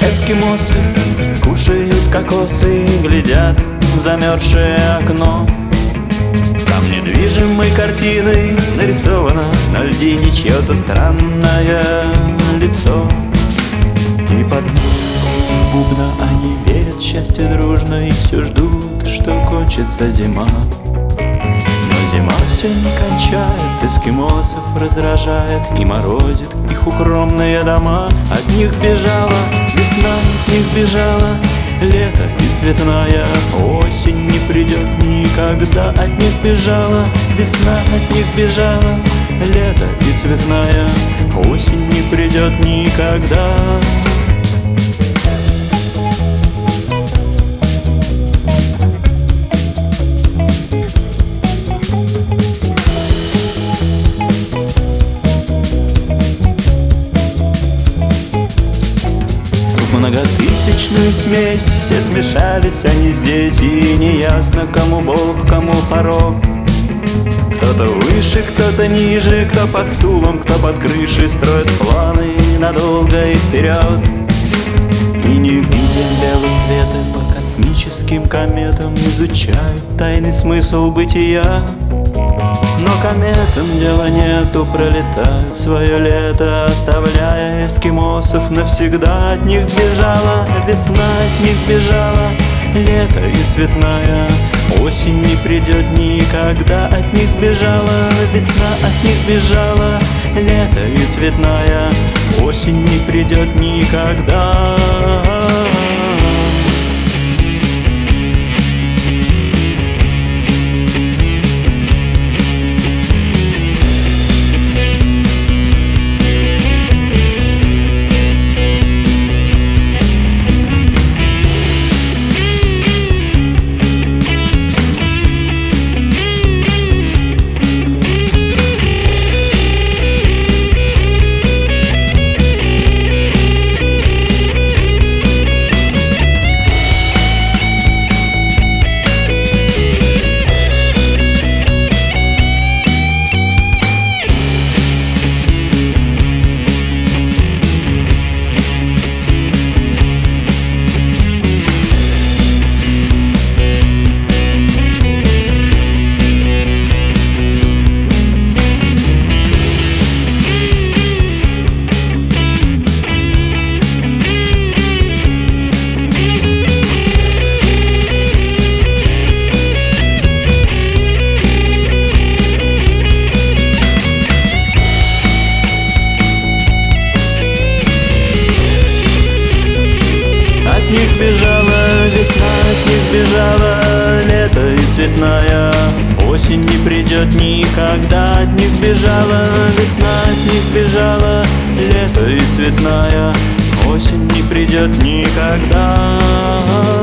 Эскимосы Кушают кокосы и глядят в замерзшее окно. Там недвижимой картиной нарисовано на льдине чье-то странное лицо. И под музыку бубна они верят в счастье дружно И все ждут, что кончится зима. Зима все не кончает, эскимосов раздражает И морозит их укромные дома. От них сбежала весна, них сбежала Лето и цветная осень не придет никогда От них сбежала весна, от них сбежала Лето и цветная осень не придет никогда многотысячную смесь. Все смешались они здесь. И неясно, кому Бог, кому порог. Кто-то выше, кто-то ниже Кто под стулом, кто под крышей Строит планы надолго и вперед. И не видя белого света По космическим кометам Изучают тайный смысл бытия но кометам дела нету, пролетают свое лето Оставляя эскимосов навсегда От них сбежала весна, от них сбежала Лето и цветная осень не придет никогда От них сбежала весна, от них сбежала Лето и цветная осень не придет никогда весна, них сбежала лето и цветная. Осень не придет никогда, них сбежала. Весна, них сбежала лето и цветная. Осень не придет никогда